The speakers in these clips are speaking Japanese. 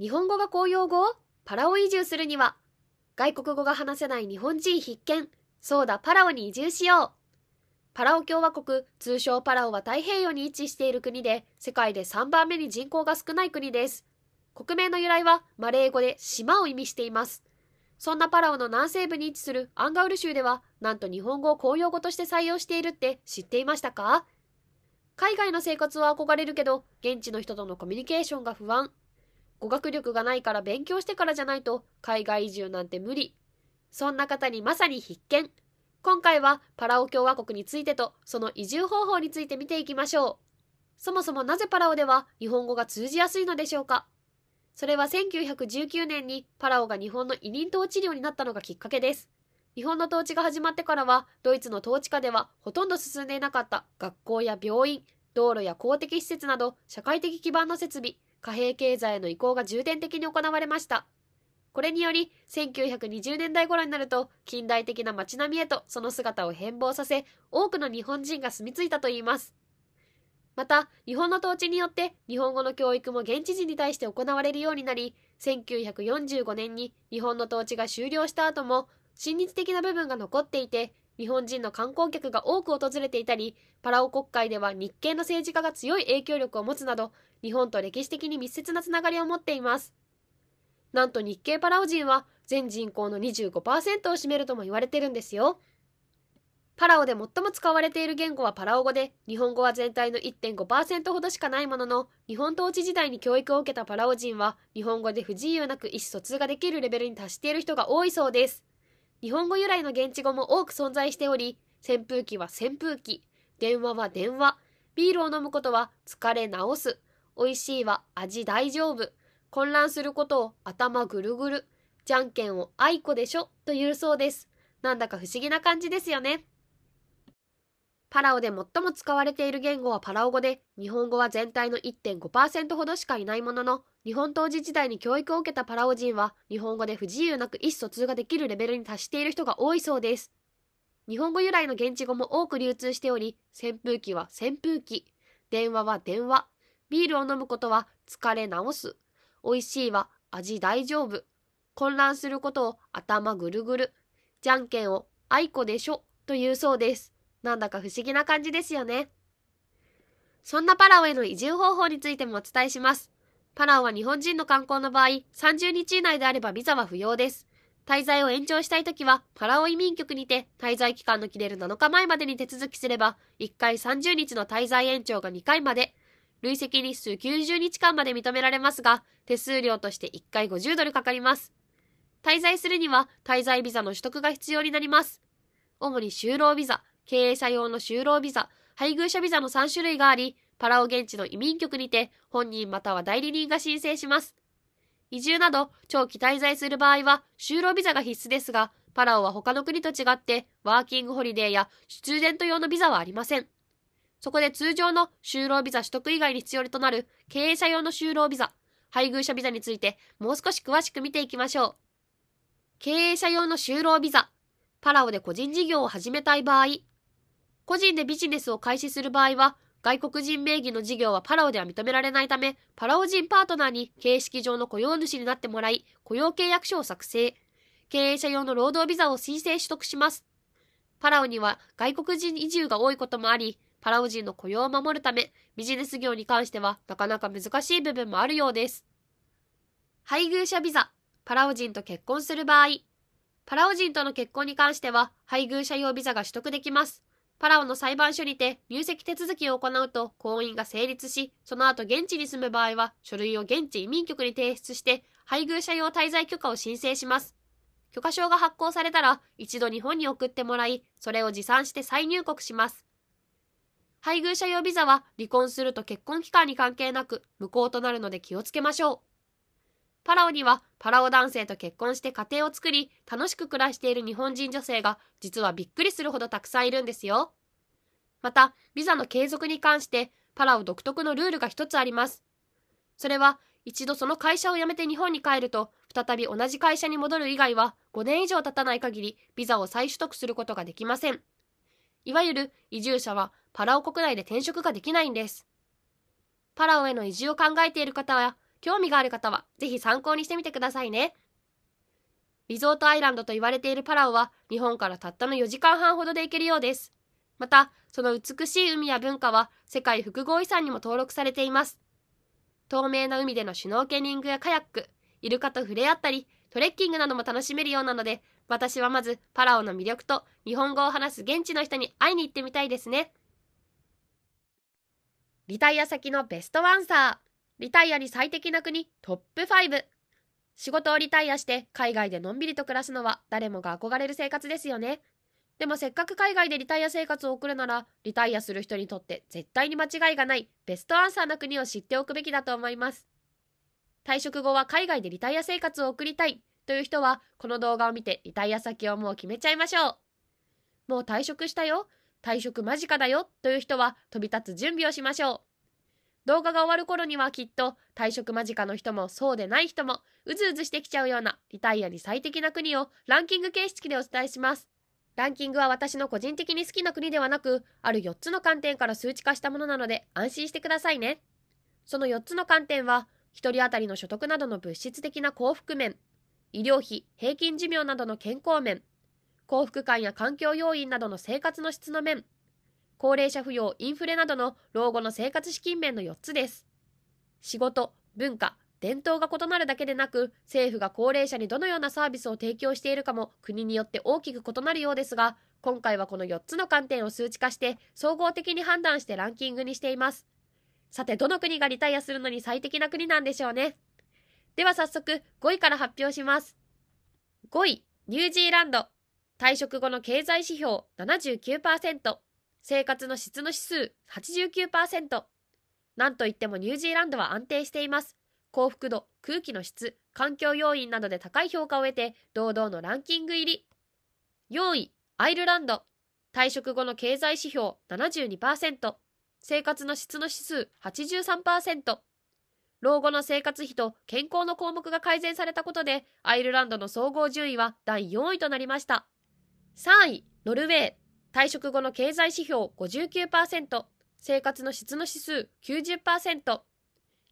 日本語が公用語？パラオ移住するには。外国語が話せない日本人必見。そうだパラオに移住しよう。パラオ共和国通称パラオは太平洋に位置している国で世界で3番目に人口が少ない国です。国名の由来はマレー語で島を意味しています。そんなパラオの南西部に位置するアンガウル州ではなんと日本語を公用語として採用しているって知っていましたか？海外の生活は憧れるけど現地の人とのコミュニケーションが不安。語学力がないから勉強してからじゃないと海外移住なんて無理。そんな方にまさに必見。今回はパラオ共和国についてとその移住方法について見ていきましょう。そもそもなぜパラオでは日本語が通じやすいのでしょうかそれは1919年にパラオが日本の委任統治領になったのがきっかけです。日本の統治が始まってからはドイツの統治下ではほとんど進んでいなかった学校や病院、道路や公的施設など社会的基盤の設備、貨幣経済への移行が重点的に行われました。これにより、1920年代頃になると、近代的な街並みへとその姿を変貌させ、多くの日本人が住み着いたといいます。また、日本の統治によって日本語の教育も現地人に対して行われるようになり、1945年に日本の統治が終了した後も、親日的な部分が残っていて、日本人の観光客が多く訪れていたり、パラオ国会では日系の政治家が強い影響力を持つなど、日本と歴史的に密接なつながりを持っています。なんと日系パラオ人は全人口の25%を占めるとも言われてるんですよ。パラオで最も使われている言語はパラオ語で、日本語は全体の1.5%ほどしかないものの、日本統治時代に教育を受けたパラオ人は、日本語で不自由なく意思疎通ができるレベルに達している人が多いそうです。日本語由来の現地語も多く存在しており、扇風機は扇風機、電話は電話、ビールを飲むことは疲れ治す、美味しいは味大丈夫、混乱することを頭ぐるぐる、じゃんけんをあいこでしょというそうです。なんだか不思議な感じですよね。パラオで最も使われている言語はパラオ語で、日本語は全体の1.5%ほどしかいないものの、日本統治時代に教育を受けたパラオ人は、日本語で不自由なく意思疎通ができるレベルに達している人が多いそうです。日本語由来の現地語も多く流通しており、扇風機は扇風機、電話は電話、ビールを飲むことは疲れ直す、美味しいは味大丈夫、混乱することを頭ぐるぐる、じゃんけんをあいこでしょというそうです。なんだか不思議な感じですよね。そんなパラオへの移住方法についてもお伝えします。パラオは日本人の観光の場合、30日以内であればビザは不要です。滞在を延長したいときは、パラオ移民局にて滞在期間の切れる7日前までに手続きすれば、1回30日の滞在延長が2回まで、累積日数90日間まで認められますが、手数料として1回50ドルかかります。滞在するには、滞在ビザの取得が必要になります。主に就労ビザ、経営者用の就労ビザ、配偶者ビザの3種類があり、パラオ現地の移民局にて本人または代理人が申請します。移住など長期滞在する場合は就労ビザが必須ですが、パラオは他の国と違ってワーキングホリデーやスチューデント用のビザはありません。そこで通常の就労ビザ取得以外に必要となる経営者用の就労ビザ、配偶者ビザについてもう少し詳しく見ていきましょう。経営者用の就労ビザ、パラオで個人事業を始めたい場合、個人でビジネスを開始する場合は、外国人名義の事業はパラオでは認められないため、パラオ人パートナーに形式上の雇用主になってもらい、雇用契約書を作成。経営者用の労働ビザを申請取得します。パラオには外国人移住が多いこともあり、パラオ人の雇用を守るため、ビジネス業に関してはなかなか難しい部分もあるようです。配偶者ビザ、パラオ人と結婚する場合、パラオ人との結婚に関しては配偶者用ビザが取得できます。パラオの裁判所にて入籍手続きを行うと婚姻が成立し、その後現地に住む場合は書類を現地移民局に提出して配偶者用滞在許可を申請します。許可証が発行されたら一度日本に送ってもらい、それを持参して再入国します。配偶者用ビザは離婚すると結婚期間に関係なく無効となるので気をつけましょう。パラオにはパラオ男性と結婚して家庭を作り楽しく暮らしている日本人女性が実はびっくりするほどたくさんいるんですよ。また、ビザの継続に関してパラオ独特のルールが一つあります。それは一度その会社を辞めて日本に帰ると再び同じ会社に戻る以外は5年以上経たない限りビザを再取得することができません。いわゆる移住者はパラオ国内で転職ができないんです。パラオへの移住を考えている方は興味がある方はぜひ参考にしてみてくださいね。リゾートアイランドと言われているパラオは日本からたったの4時間半ほどで行けるようです。また、その美しい海や文化は世界複合遺産にも登録されています。透明な海でのシュノーケリングやカヤック、イルカと触れ合ったり、トレッキングなども楽しめるようなので、私はまずパラオの魅力と日本語を話す現地の人に会いに行ってみたいですね。リタイア先のベストアンサー。リタイアに最適な国トップ5。仕事をリタイアして海外でのんびりと暮らすのは誰もが憧れる生活ですよね。でもせっかく海外でリタイア生活を送るなら、リタイアする人にとって絶対に間違いがないベストアンサーな国を知っておくべきだと思います。退職後は海外でリタイア生活を送りたいという人は、この動画を見てリタイア先をもう決めちゃいましょう。もう退職したよ、退職間近だよという人は飛び立つ準備をしましょう。動画が終わる頃にはきっと退職間近の人もそうでない人もうずうずしてきちゃうようなリタイアに最適な国をランキング形式でお伝えします。ランキングは私の個人的に好きな国ではなく、ある4つの観点から数値化したものなので安心してくださいね。その4つの観点は、1人当たりの所得などの物質的な幸福面、医療費、平均寿命などの健康面、幸福感や環境要因などの生活の質の面、高齢者扶養、インフレなどの老後の生活資金面の4つです。仕事、文化、伝統が異なるだけでなく、政府が高齢者にどのようなサービスを提供しているかも国によって大きく異なるようですが、今回はこの4つの観点を数値化して、総合的に判断してランキングにしています。さて、どの国がリタイアするのに最適な国なんでしょうね。では早速、5位から発表します。5位、ニュージーランド。退職後の経済指標79%。生活の質の指数89%。なんといってもニュージーランドは安定しています。幸福度、空気の質、環境要因などで高い評価を得て、堂々のランキング入り。4位、アイルランド。退職後の経済指標72%。生活の質の指数83%。老後の生活費と健康の項目が改善されたことで、アイルランドの総合順位は第4位となりました。3位、ノルウェー。退職後の経済指標59%。生活の質の指数90%。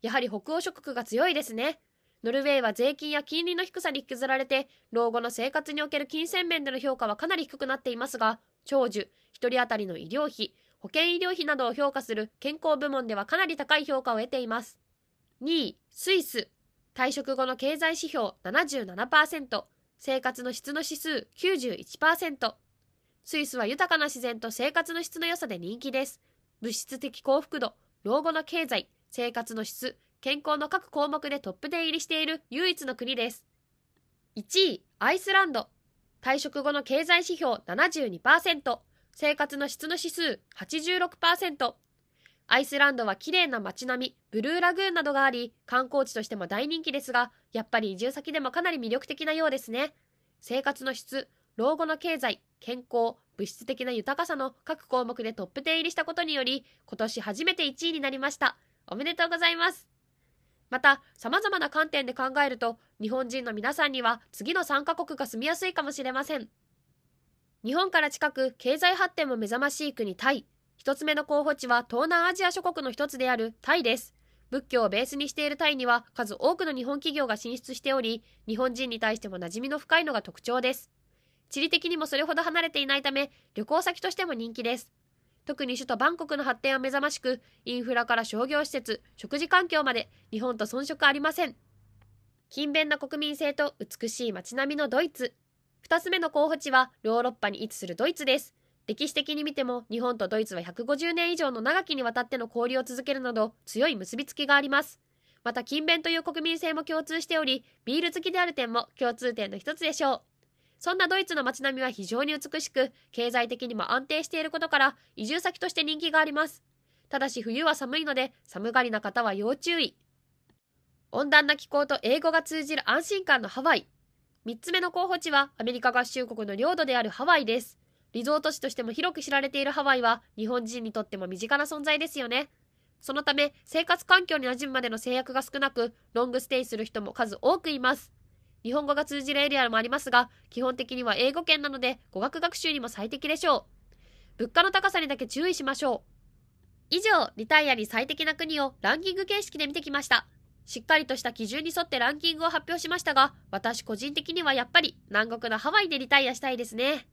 やはり北欧諸国が強いですね。ノルウェーは税金や金利の低さに引きずられて、老後の生活における金銭面での評価はかなり低くなっていますが、長寿、1人当たりの医療費、保険医療費などを評価する健康部門ではかなり高い評価を得ています。2位、スイス。退職後の経済指標77%、生活の質の指数91%。スイスは豊かな自然と生活の質の良さで人気です。物質的幸福度、老後の経済、生活の質、健康の各項目でトップ10入りしている唯一の国です。1位、アイスランド。退職後の経済指標72%、生活の質の指数86%。アイスランドは綺麗な街並み、ブルーラグーンなどがあり、観光地としても大人気ですが、やっぱり移住先でもかなり魅力的なようですね。生活の質、老後の経済、健康、物質的な豊かさの各項目でトップ10入りしたことにより、今年初めて1位になりました。おめでとうございます。また、様々な観点で考えると、日本人の皆さんには次の3カ国が住みやすいかもしれません。日本から近く経済発展も目覚ましい国タイ。一つ目の候補地は東南アジア諸国の一つであるタイです。仏教をベースにしているタイには数多くの日本企業が進出しており、日本人に対しても馴染みの深いのが特徴です。地理的にもそれほど離れていないため、旅行先としても人気です。特に首都バンコクの発展は目覚ましく、インフラから商業施設、食事環境まで日本と遜色ありません。勤勉な国民性と美しい街並みのドイツ。2つ目の候補地はヨーロッパに位置するドイツです。歴史的に見ても日本とドイツは150年以上の長きにわたっての交流を続けるなど強い結びつきがあります。また勤勉という国民性も共通しており、ビール好きである点も共通点の一つでしょう。そんなドイツの街並みは非常に美しく、経済的にも安定していることから移住先として人気があります。ただし冬は寒いので寒がりな方は要注意。温暖な気候と英語が通じる安心感のハワイ。3つ目の候補地はアメリカ合衆国の領土であるハワイです。リゾート地としても広く知られているハワイは日本人にとっても身近な存在ですよね。そのため生活環境に馴染むまでの制約が少なくロングステイする人も数多くいます。日本語が通じるエリアもありますが基本的には英語圏なので語学学習にも最適でしょう。物価の高さにだけ注意しましょう。以上、リタイアに最適な国をランキング形式で見てきました。しっかりとした基準に沿ってランキングを発表しましたが、私個人的にはやっぱり南国のハワイでリタイアしたいですね。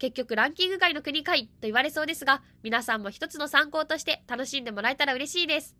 結局ランキング外の国かいと言われそうですが、皆さんも一つの参考として楽しんでもらえたら嬉しいです。